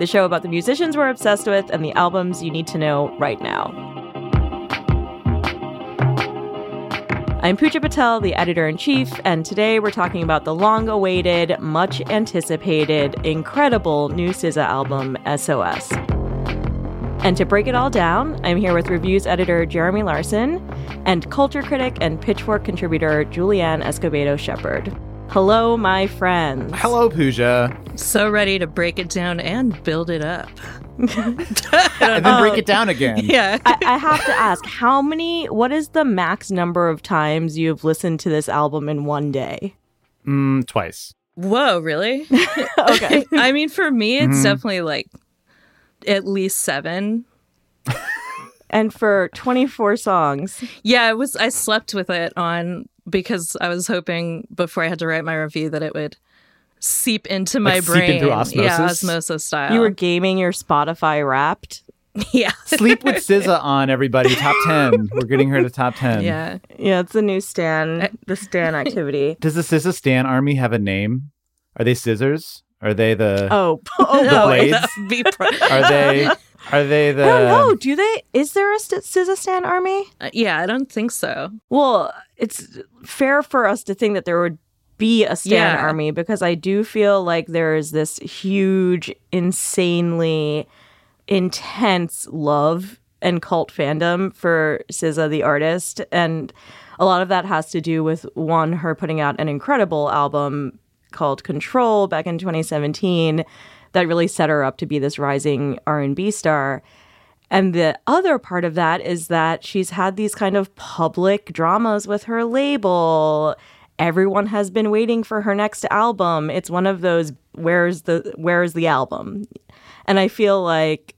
the show about the musicians we're obsessed with and the albums you need to know right now. I'm Puja Patel, the editor in chief, and today we're talking about the long awaited, much anticipated, incredible new SZA album, SOS. And to break it all down, I'm here with reviews editor Jeremy Larson and culture critic and Pitchfork contributor Julianne Escobedo Shepherd. Hello, my friends. Hello, Puja. So ready to break it down and build it up. and then break it down again. Yeah. I, I have to ask, how many, what is the max number of times you've listened to this album in one day? Mm, twice. Whoa, really? Okay. I mean, for me, it's Mhm. definitely like at least seven. and for 24 songs. Yeah, it was. I slept with it on because I was hoping before I had to write my review that it would seep into my Like seep brain. into Yeah, osmosis? osmosis style. You were gaming your Spotify wrapped. yeah. Sleep with SZA on, everybody. Top 10. We're getting her to top 10. Yeah. Yeah, it's the new Stan, the Stan activity. Does the SZA Stan Army have a name? Are they scissors? Are they the. Oh, oh, The no. blades? be pro- Are they. Are they the. I don't know. Do they? Is there a St- SZA Stan army? Uh, yeah, I don't think so. Well, it's fair for us to think that there would be a Stan Yeah. army because I do feel like there is this huge, insanely intense love and cult fandom for SZA the artist, and a lot of that has to do with one her putting out an incredible album called Control back in 2017 that really set her up to be this rising R&B star. And the other part of that is that she's had these kind of public dramas with her label. Everyone has been waiting for her next album. It's one of those where's the where's the album? And I feel like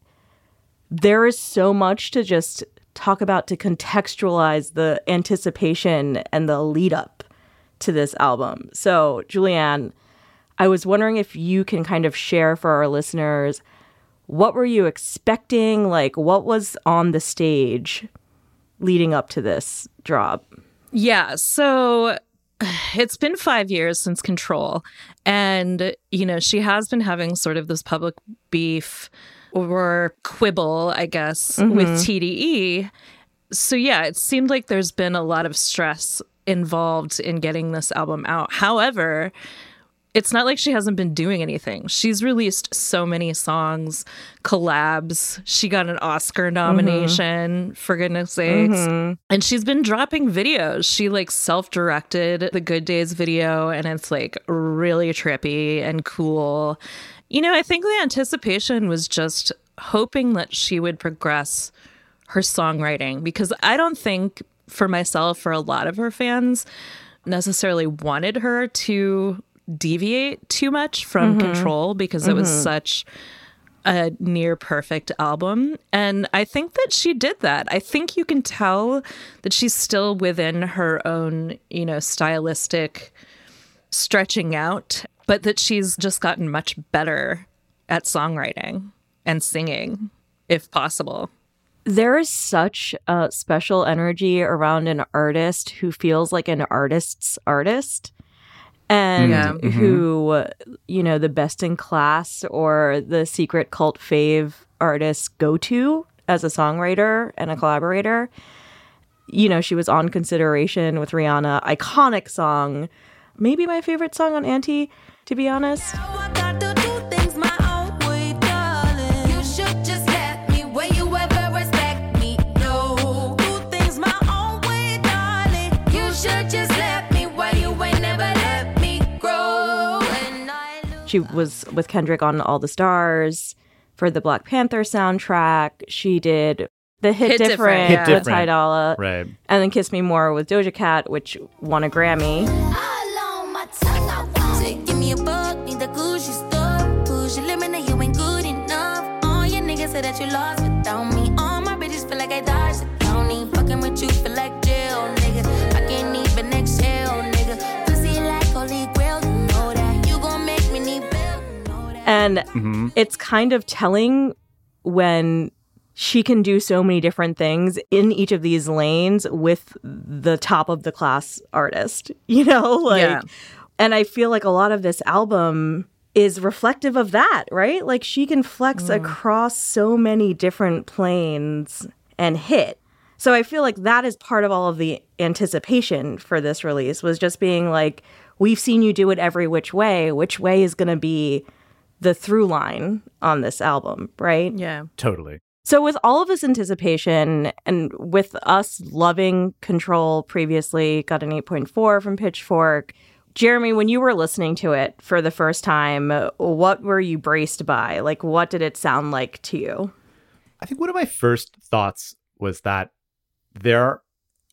there is so much to just talk about to contextualize the anticipation and the lead up to this album. So, Julianne, I was wondering if you can kind of share for our listeners what were you expecting? Like, what was on the stage leading up to this drop? Yeah. So it's been five years since Control. And, you know, she has been having sort of this public beef or quibble, I guess, mm-hmm. with TDE. So, yeah, it seemed like there's been a lot of stress involved in getting this album out. However, it's not like she hasn't been doing anything. She's released so many songs, collabs. She got an Oscar mm-hmm. nomination, for goodness sakes. Mm-hmm. And she's been dropping videos. She like self directed the Good Days video, and it's like really trippy and cool. You know, I think the anticipation was just hoping that she would progress her songwriting because I don't think for myself or a lot of her fans necessarily wanted her to deviate too much from mm-hmm. control because it was mm-hmm. such a near perfect album. And i think that she did that. I think you can tell that she's still within her own you know stylistic stretching out but that she's just gotten much better at songwriting and singing if possible. There is such a special energy around an artist who feels like an artist's artist and Yeah. Mm-hmm. who, you know, the best in class or the secret cult fave artists go to as a songwriter and a collaborator. You know, she was on consideration with Rihanna, iconic song, maybe my favorite song on Anti, to be honest. I got She was with Kendrick on All the Stars for the Black Panther soundtrack. She did the hit, Hit different, Different, yeah. Hit with Ty Dolla, Right. and then Kiss Me More with Doja Cat, which won a Grammy. You know that. And mm-hmm. it's kind of telling when she can do so many different things in each of these lanes with the top of the class artist, you know? Like, Yeah. and I feel like a lot of this album is reflective of that, right? Like, she can flex mm. across so many different planes and hit. So I feel like that is part of all of the anticipation for this release was just being like, we've seen you do it every which way. Which way is going to be the through line on this album, right? Yeah. Totally. So, with all of this anticipation and with us loving Control previously, got an 8.4 from Pitchfork. Jeremy, when you were listening to it for the first time, what were you braced by? Like, what did it sound like to you? I think one of my first thoughts was that there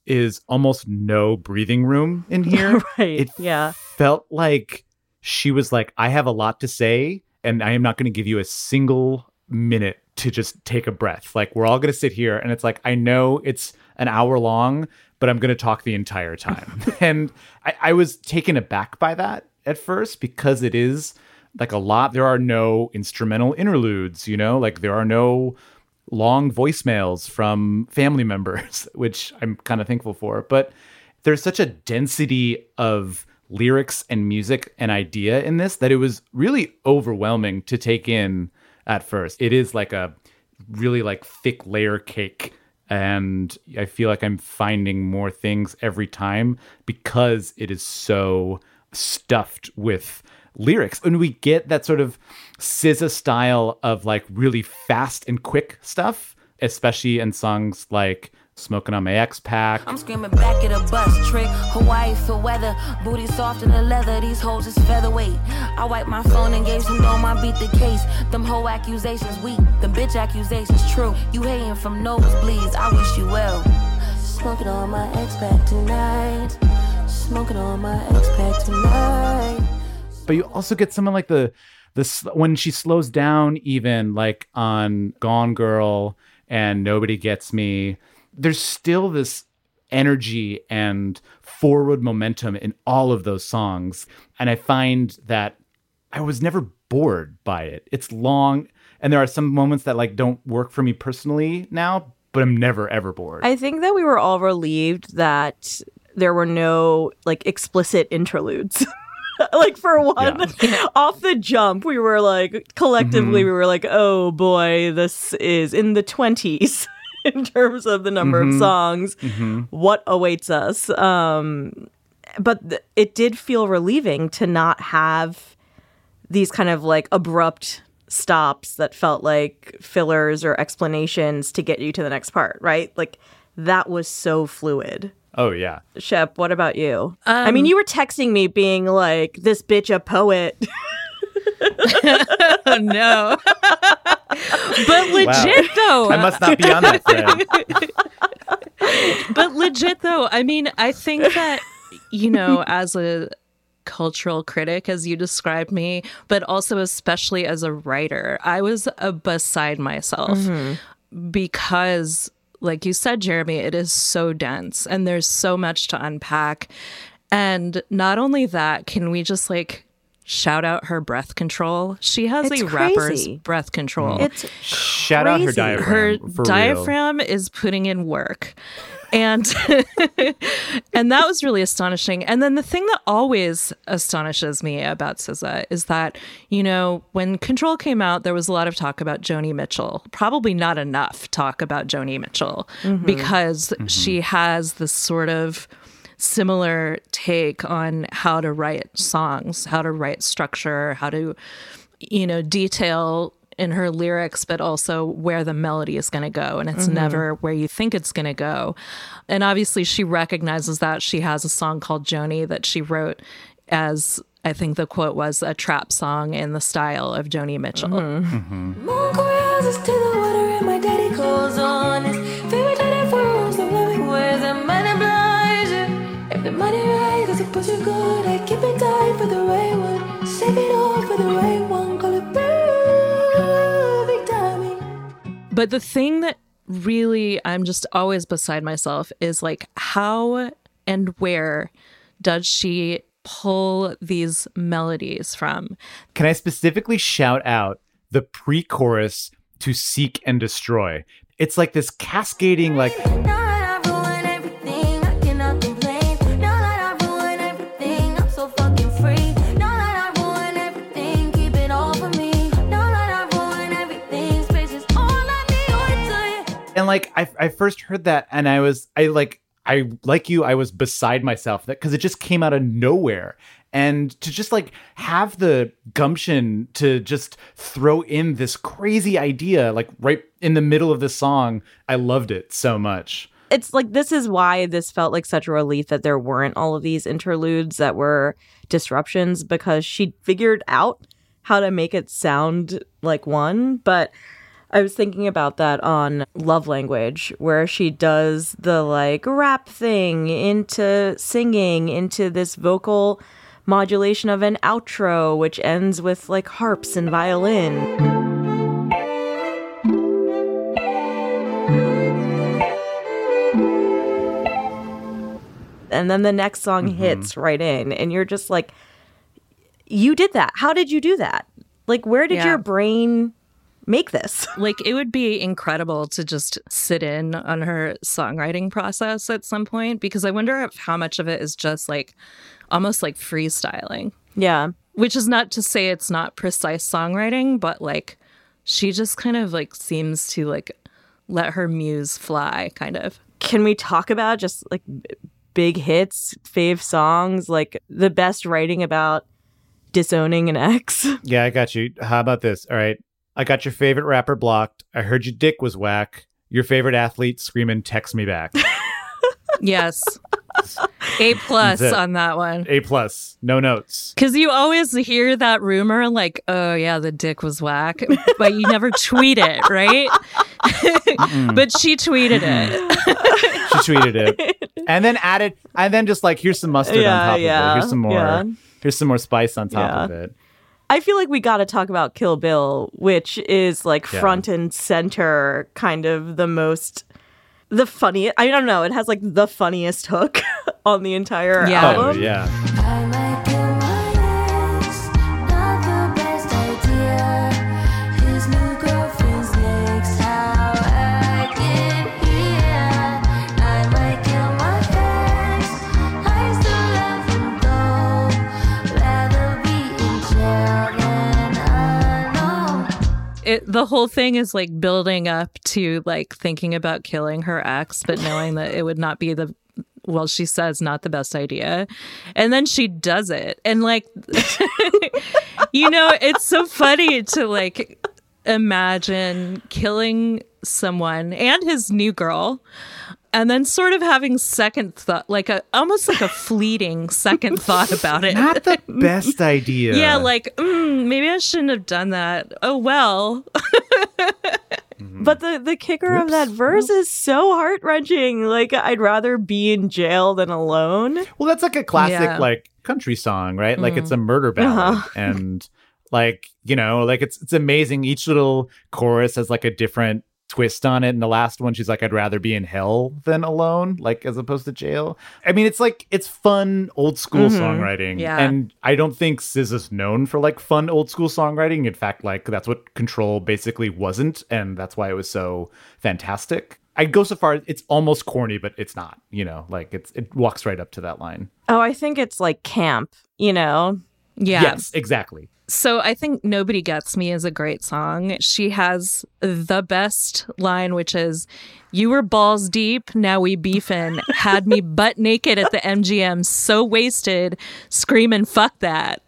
is almost no breathing room in here. right. It yeah. felt like she was like, I have a lot to say, and I am not going to give you a single minute to just take a breath. Like, we're all going to sit here, and it's like, I know it's an hour long, but I'm going to talk the entire time. and I, I was taken aback by that at first because it is like a lot. There are no instrumental interludes, you know, like there are no long voicemails from family members, which I'm kind of thankful for. But there's such a density of lyrics and music and idea in this that it was really overwhelming to take in at first. It is like a really like thick layer cake and I feel like I'm finding more things every time because it is so stuffed with lyrics and we get that sort of SZA style of like really fast and quick stuff especially in songs like Smoking on My Ex Pack I'm screaming back at a bus trick. Hawaii for weather. Booty soft in the leather. These hoes is featherweight. I wiped my phone and gave some dome. I beat the case. Them whole accusations weak. Them bitch accusations true. You hating from nosebleeds. I wish you well. Smoking on my ex pack tonight. Smoking on my ex pack tonight. but you also get someone like the the when she slows down even like on Gone Girl and Nobody Gets Me there's still this energy and forward momentum in all of those songs. And I find that I was never bored by it. It's long and there are some moments that like don't work for me personally now but I'm never ever bored. I think that we were all relieved that there were no like explicit interludes. like for one, off the jump, we were like collectively mm-hmm. we were like, "Oh boy, this is in the 20s." in terms of the number of mm-hmm. songs mm-hmm. what awaits us um but th- it did feel relieving to not have these kind of like abrupt stops that felt like fillers or explanations to get you to the next part, right? Like that was so fluid. oh yeah Shep, what about you? I mean, um, you were texting me being like, this bitch a poet. Oh no. but legit though. I must not be on that thread but legit though, I mean, I think that you know, as a cultural critic as you described me, but also especially as a writer, I was uh, beside myself because like you said Jeremy, it is so dense and there's so much to unpack. And not only that, can we just like shout out her breath control? She has It's a rapper's breath control. Mm. It's shout out her diaphragm her for real. diaphragm is putting in work. And and that was really astonishing. And then the thing that always astonishes me about SZA is that you know when control came out there was a lot of talk about Joni Mitchell. Probably not enough talk about Joni Mitchell mm-hmm. because mm-hmm. she has this sort of similar take on how to write songs how to write structure how to you know, detail in her lyrics, but also where the melody is going to go. And it's never where you think it's going to go. And obviously, she recognizes that she has a song called Joni that she wrote as I think the quote was a trap song in the style of Joni Mitchell. Mm-hmm. Moon But the thing that really I'm just always beside myself is like how and where does she pull these melodies from? Can I specifically shout out the pre chorus to Seek and Destroy? It's like this cascading, like, Now and like, I, I first heard that and I was, I like, I, like you, I was beside myself that because it just came out of nowhere. And to just like have the gumption to just throw in this crazy idea, like right in the middle of the song, I loved it so much. it's like this is why this felt like such a relief that there weren't all of these interludes that were disruptions because she figured out how to make it sound like one but i was thinking about that on love language where she does the like rap thing into singing into this vocal modulation of an outro which ends with like harps and violin. And then the next song mm-hmm. hits right in and you're just like you did that. How did you do that? Like where did Yeah. your brain make this Like it would be incredible to just sit in on her songwriting process at some point because I wonder if how much of it is just like almost like freestyling. yeah Which is not to say it's not precise songwriting, but like she just kind of like seems to like let her muse fly kind of. can we talk about just like big hits fave songs like the best writing about disowning an ex Yeah, I got you. How about this? All right. I got your favorite rapper blocked. I heard your dick was whack. Your favorite athlete screaming, text me back. Yes. A plus on that one. A plus, no notes. Because you always hear that rumor, like, oh, yeah, the dick was whack, but you never tweet it, right? but she tweeted it. She tweeted it. And then added, and then just like, here's some mustard Yeah, on top yeah, of it. Here's some more. yeah. Here's some more spice on top of it. I feel like we got to talk about Kill Bill, which is like Yeah. front and center, kind of the most, the funniest. I don't know. It has like the funniest hook on the entire Yeah. Oh, album. yeah. It. The whole thing is like building up to like thinking about killing her ex, but knowing that it would not be the, well, she says not the best idea. And then she does it. And like, you know, it's so funny to like imagine killing someone and his new girl and then sort of having second thought like a almost like a fleeting second thought about it Not the best idea. yeah like mm, maybe i shouldn't have done that oh well But the, the kicker of that verse is so heart wrenching. Like, I'd rather be in jail than alone. Well, that's like a classic Yeah. like country song, right? Like it's a murder ballad, Uh-huh. and like you know, like it's it's amazing. Each little chorus has like a different twist on it. And the last one, she's like, "I'd rather be in hell than alone," like as opposed to jail. I mean, it's like it's fun old school mm-hmm. songwriting, Yeah. and I don't think SZA's known for like fun old school songwriting. In fact, like that's what Control basically wasn't, and that's why it was so fantastic. I'd go so far; it's almost corny, but it's not. You know, like it's it walks right up to that line. Oh, I think it's like camp, you know? yeah Yes, exactly. So I think Nobody Gets Me is a great song. She has the best line, which is, You were balls deep, now we beefin'. Had me butt naked at the MGM, so wasted, screaming, fuck that.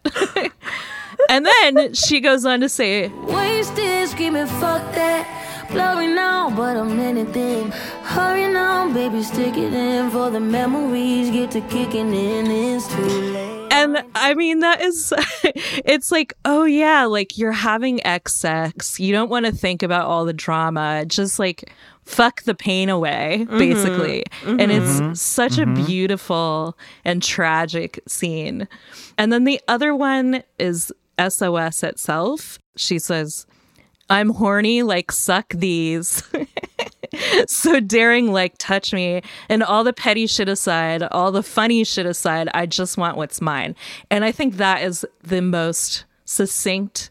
and then she goes on to say, Wasted, screaming, fuck that. Blurry now, but I'm anything. Hurry now, baby, stick it in for the memories get to kicking in. It's too late. And I mean, that is, it's like, oh yeah, like you're having sex. You don't want to think about all the drama. Just like fuck the pain away, mm-hmm. basically. And it's mm-hmm. such a mm-hmm. beautiful and tragic scene. And then the other one is SOS itself. She says, I'm horny, like suck these. so daring, like touch me. And all the petty shit aside, all the funny shit aside, I just want what's mine. And I think that is the most succinct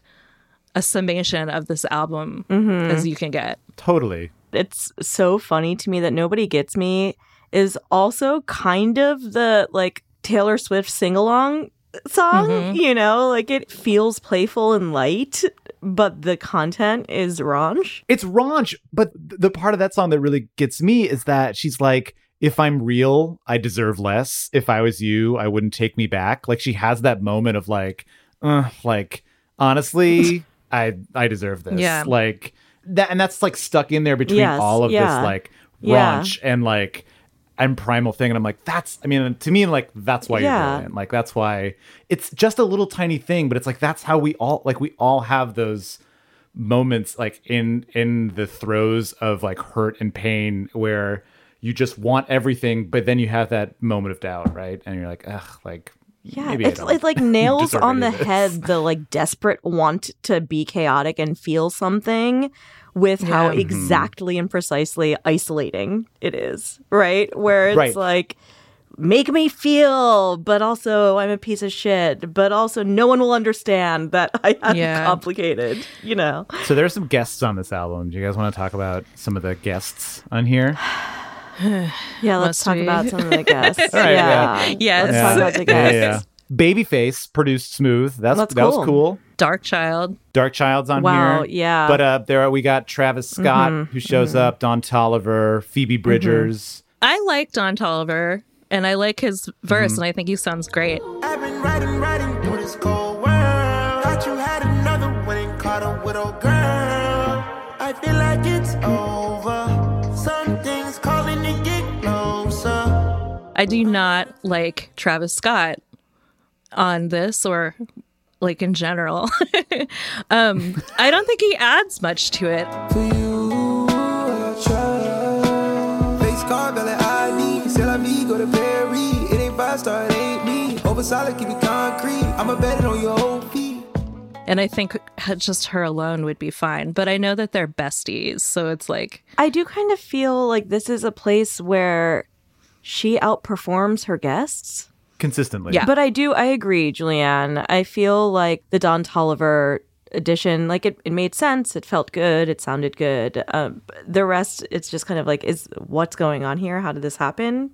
a summation of this album mm-hmm. as you can get. Totally. it's so funny to me that nobody gets me is also kind of the like Taylor Swift sing along song, mm-hmm. you know, like it feels playful and light, but the content is raunch. It's raunch, but the part of that song that really gets me is that she's like, if I'm real, I deserve less. If I was you, I wouldn't take me back. Like she has that moment of like, uh, like honestly, I I deserve this. Yeah. Like that, and that's like stuck in there between Yes, all of yeah. this like Yeah. raunch and like and primal thing, and I'm like, that's. I mean, to me, like that's why Yeah. you're brilliant. Like that's why it's just a little tiny thing, but it's like that's how we all like we all have those moments like in in the throes of like hurt and pain where you just want everything but then you have that moment of doubt right and you're like ugh like Yeah, it's don't it like nails on the head the like desperate want to be chaotic and feel something with how Yeah. Mm-hmm. exactly and precisely isolating it is, right? Where it's Right. like make me feel, but also I'm a piece of shit, but also no one will understand that I am Yeah. complicated, you know. so there are some guests on this album do you guys want to talk about some of the guests on here Yeah, let's Must talk we? about some of the guests. Right, yeah. yeah. Yes. Let's talk about the yeah, guests. Yeah. babyface produced smooth that's, That's that was cool. cool Darkchild. dark child's on Wow, here yeah. but uh there we got travis scott Mm-hmm, who shows up don toliver phoebe bridgers I like Don Toliver and I like his verse and I think he sounds great. I've been riding, riding through this cold world. Thought you had another one caught a widow girl. I feel like it's over. Something's calling to get closer. I do not like Travis Scott on this or like in general. um, I don't think he adds much to it. For you, I try. Face card, belly ID. C'est la vie, go to Perry. It ain't five star, it ain't me. Over solid, keep it concrete. I'ma on your whole feet. And I think just her alone would be fine. But I know that they're besties. So it's like, I do kind of feel like this is a place where she outperforms her guests. Consistently Yeah. But I do, I agree, Julianne. I feel like the Don Toliver edition, like it, it made sense. It felt good. It sounded good. Um, the rest, it's just kind of like, is what's going on here? How did this happen?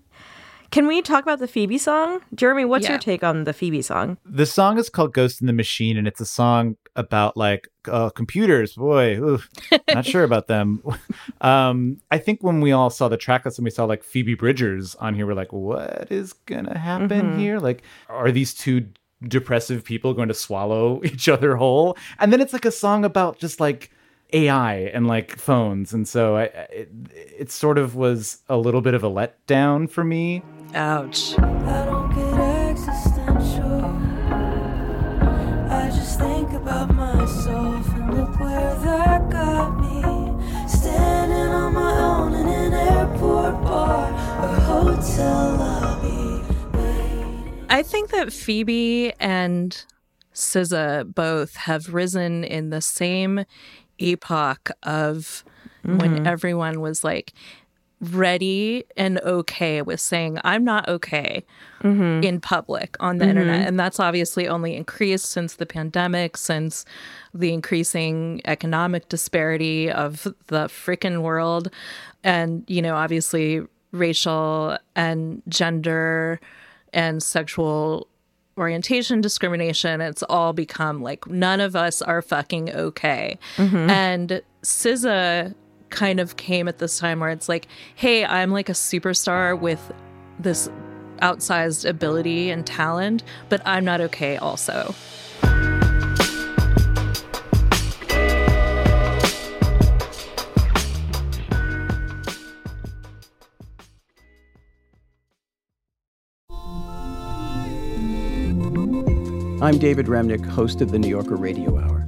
Can we talk about the Phoebe song? Jeremy, what's Yeah. your take on the Phoebe song? the song is called Ghost in the Machine, and it's a song about like uh, computers. Boy, oof, not sure about them. Um, I think when we all saw the track list and we saw like Phoebe Bridgers on here, we're like, what is gonna happen here? Like, are these two depressive people going to swallow each other whole? And then it's like a song about just like AI and like phones, and so I, I- it, it sort of was a little bit of a letdown for me. ouch. Think about myself and look where that got me. Standing on my own in an airport bar or hotel lobby. I think that Phoebe and SZA both have risen in the same epoch of when mm-hmm. everyone was like ready and okay with saying I'm not okay mm-hmm. in public on the internet. Mm-hmm. And that's obviously only increased since the pandemic since the increasing economic disparity of the freaking world. And you know obviously racial and gender and sexual orientation discrimination it's all become like none of us are fucking okay. Mm-hmm. And SZA kind of came at this time where it's like hey i'm like a superstar with this outsized ability and talent but i'm not okay also I'm David Remnick, host of the New Yorker Radio Hour.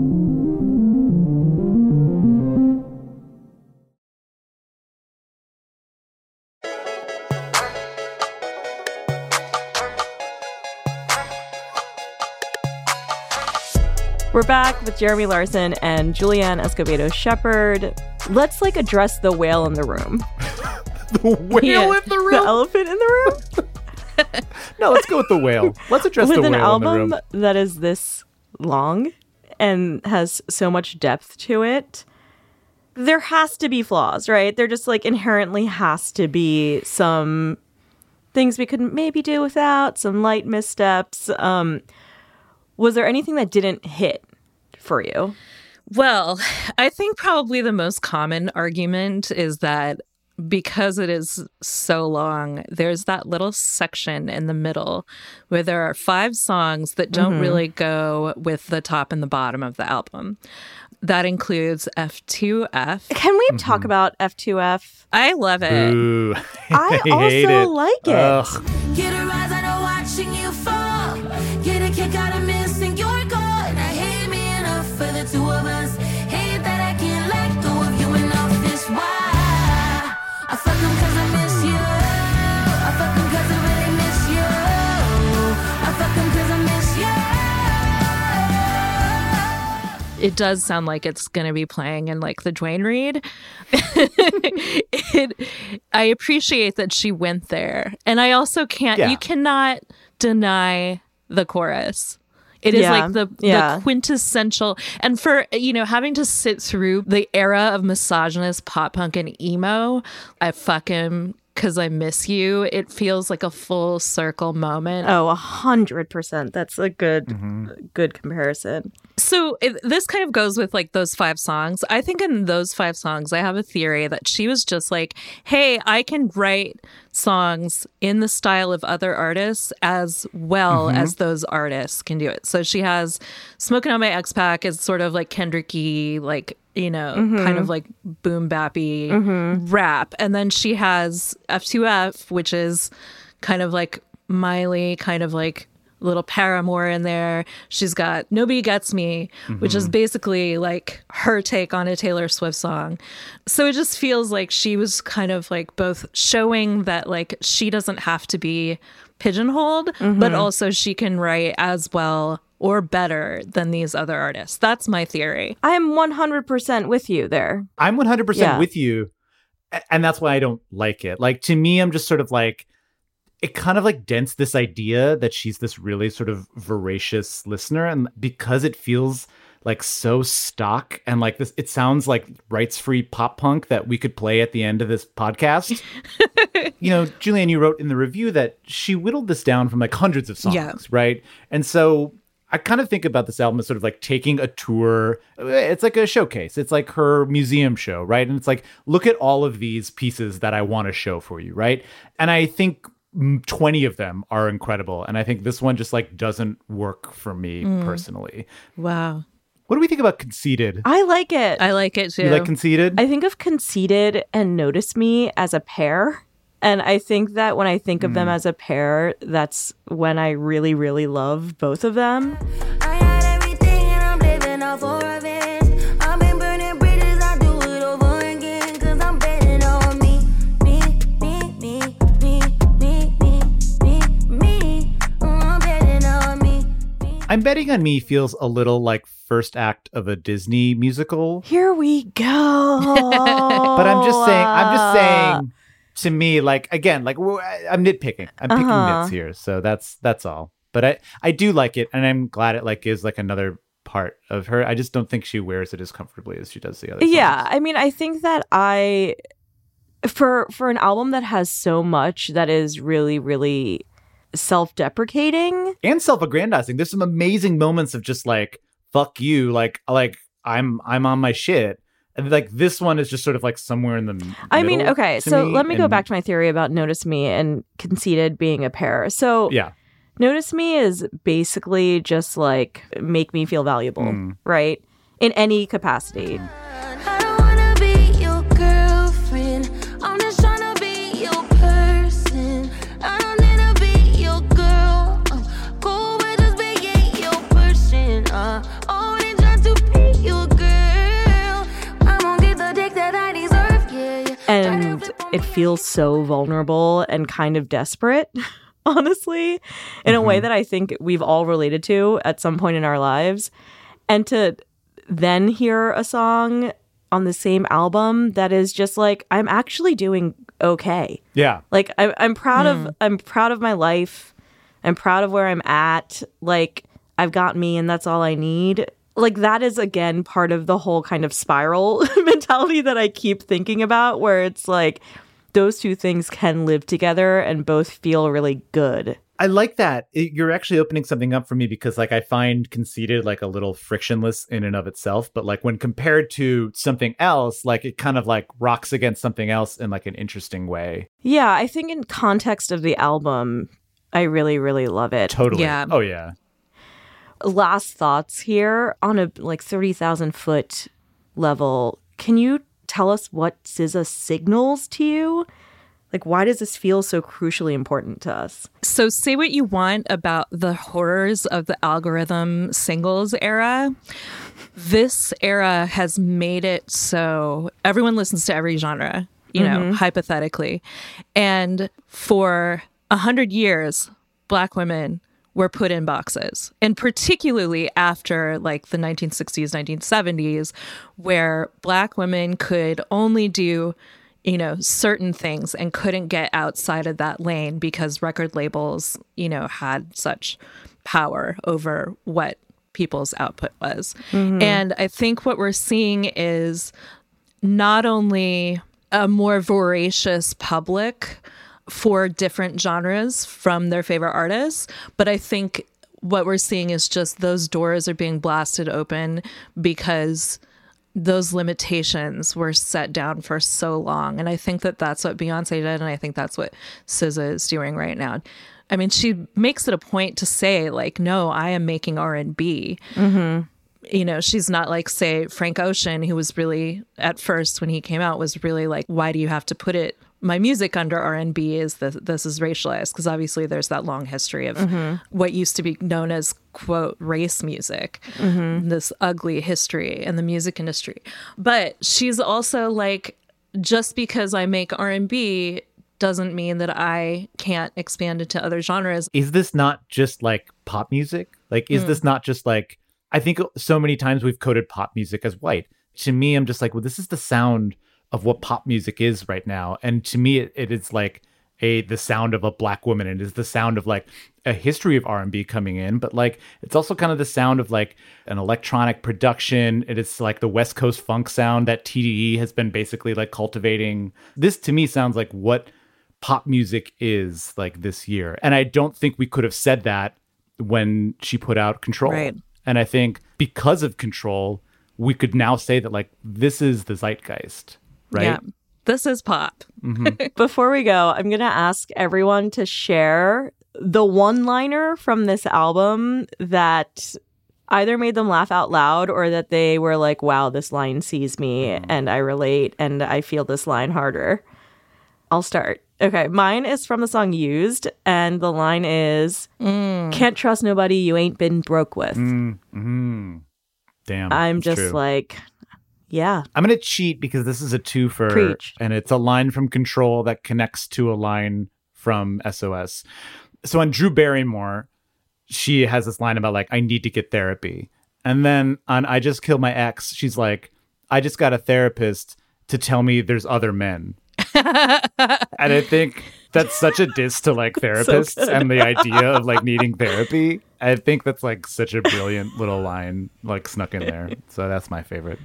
We're back with Jeremy Larson and Julianne Escobedo Shepherd. Let's like address the whale in the room. The whale Yeah. in the The room? elephant in the room? no, let's go with the whale. Let's address with the an whale in the album that is this long and has so much depth to it there has to be flaws right there just like inherently has to be some things we could maybe do without some light missteps um was there anything that didn't hit for you Well, I think probably the most common argument is that because it is so long, there's that little section in the middle where there are five songs that don't really go with the top and the bottom of the album. That includes F2F. can we Mm-hmm. talk about f2f I love it. Ooh, i hate also it. like it Ugh. Get a rise out of watching you fall. Get a kick out of It does sound like it's going to be playing in like the Duane Reade. it, I appreciate that she went there. And I also can't, Yeah. you cannot deny the chorus. It is Yeah, like the, yeah. the quintessential. And for, you know, having to sit through the era of misogynist pop punk and emo, I fuck him because I miss you. It feels like a full circle moment. oh a hundred percent that's a good Mm-hmm. good comparison So it, this kind of goes with like those five songs. I think in those five songs, I have a theory that she was just like, "Hey, I can write songs in the style of other artists as well mm-hmm. as those artists can do it." So she has "Smoking on My Ex Pack" is sort of like Kendricky, like you know, kind of mm-hmm. like boom bappy mm-hmm. rap, and then she has F2F, which is kind of like Miley, kind of like little Paramore in there. She's got Nobody Gets Me, which is mm-hmm. basically like her take on a Taylor Swift song. So it just feels like she was kind of like both showing that like she doesn't have to be pigeonholed, but mm-hmm. also she can write as well or better than these other artists. That's my theory. I am 100% with you there. I'm 100% Yeah. with you. And that's why I don't like it. Like, to me, I'm just sort of like, it kind of like dents this idea that she's this really sort of voracious listener. And because it feels like so stock and like this, it sounds like rights free pop punk that we could play at the end of this podcast. you know, Julianne, you wrote in the review that she whittled this down from like hundreds of songs, Yeah. right? And so I kind of think about this album as sort of like taking a tour. It's like a showcase. It's like her museum show, right? And it's like, look at all of these pieces that I want to show for you, right? And I think 20 of them are incredible. And I think this one just like doesn't work for me personally. Wow. What do we think about Conceited? I like it. I like it too. You like Conceited? I think of Conceited and Notice Me as a pair. And I think that when I think of them Hmm. as a pair, that's when I really, really love both of them. I'm betting on me feels a little like first act of a Disney musical. Here we go. But I'm just saying, I'm just saying to me, like again, like I'm nitpicking. I'm picking Uh-huh. nits here, so that's that's all. But I I do like it, and I'm glad it like is like another part of her. I just don't think she wears it as comfortably as she does the other. yeah songs. i mean i think that i for for an album that has so much that is really really self-deprecating and self-aggrandizing. There's some amazing moments of just like fuck you, like like I'm I'm on my shit. And like this one is just sort of like somewhere in the. I mean, okay, so let me go back to my theory about Notice Me and Conceited being a pair. So Yeah, Notice Me is basically just like make me feel valuable, Mm. right? In any capacity. It feels so vulnerable and kind of desperate, honestly, in a way mm-hmm. that I think we've all related to at some point in our lives. And to then hear a song on the same album that is just like, I'm actually doing okay. yeah. Like I, I'm proud of mm. I'm proud of my life. I'm proud of where I'm at. Like I've got me, and that's all I need. Like that is again part of the whole kind of spiral mentality that I keep thinking about, where it's like those two things can live together and both feel really good. I like that. It- you're actually opening something up for me because like I find conceited like a little frictionless in and of itself, but like when compared to something else, like it kind of like rocks against something else in like an interesting way. Yeah, I think in context of the album, I really, really love it. Totally. Yeah. Oh yeah. Last thoughts here on a like 30,000 foot level. Can you tell us what SZA signals to you? Like, why does this feel so crucially important to us? So, say what you want about the horrors of the algorithm singles era. This era has made it so everyone listens to every genre, you know, mm-hmm. hypothetically. And for a hundred years, Black women were put in boxes. And particularly after like the 1960s, 1970s, where Black women could only do you know, certain things and couldn't get outside of that lane because record labels, you know, had such power over what people's output was. Mm-hmm. And I think what we're seeing is not only a more voracious public for different genres from their favorite artists, but I think what we're seeing is just those doors are being blasted open because those limitations were set down for so long. And i think that that's what beyonce did and i think that's what SZA is doing right now. I mean she makes it a point to say like no i am making r&b mm-hmm. you know she's not like say frank ocean who was really at first when he came out was really like why do you have to put it my music under r&b is that this is racialized because obviously there's that long history of what used to be known as quote race music this ugly history in the music industry but she's also like just because i make r&b doesn't mean that i can't expand into other genres Is this not just like pop music? Like Hmm. is this not just like I think so many times we've coded pop music as white. To me I'm just like, well this is the sound of what pop music is right now. And to me it, it is like a the sound of a black woman. And it is the sound of like a history of R&B coming in but like it's also kind of the sound of like an electronic production. It is like the west coast funk sound that TDE has been basically like cultivating. This to me sounds like what pop music is like this year. And I don't think we could have said that when she put out control. Right. and I think because of control we could now say that like this is the zeitgeist right yeah this is pop mm-hmm. Before we go, I'm going to ask everyone to share the one liner from this album that either made them laugh out loud or that they were like, wow, this line sees me mm-hmm. and I relate and I feel this line harder. I'll start. Okay, mine is from the song Used, and the line is mm. Can't trust nobody you ain't been broke with. Mm-hmm. damn I'm just true. like, yeah. I'm gonna cheat because this is a twofer, Preach. and it's a line from Control that connects to a line from SOS. So on Drew Barrymore, she has this line about like I need to get therapy, and then on I Just Killed My Ex, she's like I just got a therapist to tell me there's other men, and I think that's such a diss to like therapists and the idea of like needing therapy. I think that's like such a brilliant little line like snuck in there. So that's my favorite.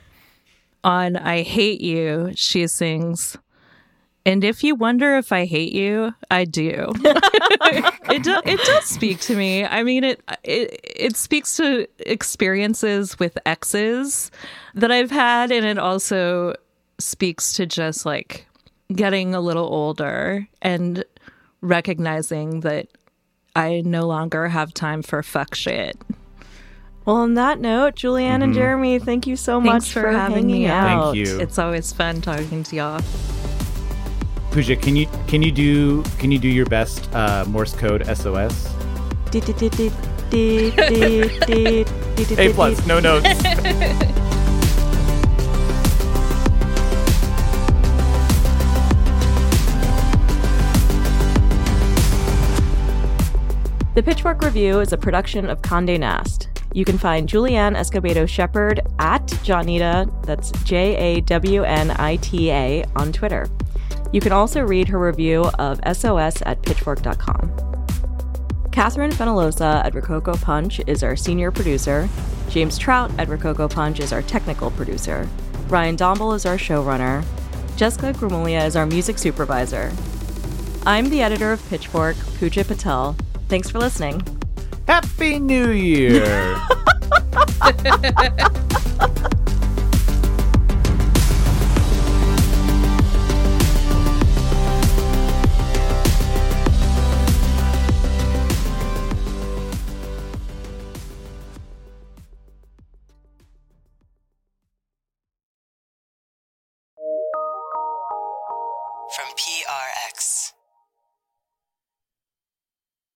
On I Hate You, she sings, And if you wonder if I hate you, I do. it do, it does speak to me. I mean, it it it speaks to experiences with exes that I've had, and it also speaks to just like getting a little older and recognizing that I no longer have time for fuck shit. Well, on that note, Julianne and Jeremy, thank you so Thanks much for for, having hanging me out. out. Thank you. It's always fun talking to y'all. Puja, can you can you do can you do your best uh, Morse code SOS? A plus, no notes. The Pitchfork Review is a production of Conde Nast. You can find Julianne Escobedo Shepherd at Jawnita, that's J A W N I T A, on Twitter. You can also read her review of SOS at pitchfork.com. Catherine Fenalosa at Rococo Punch is our senior producer. James Trout at Rococo Punch is our technical producer. Ryan Domble is our showrunner. Jessica Grumelia is our music supervisor. I'm the editor of Pitchfork, Puja Patel. Thanks for listening. Happy New Year.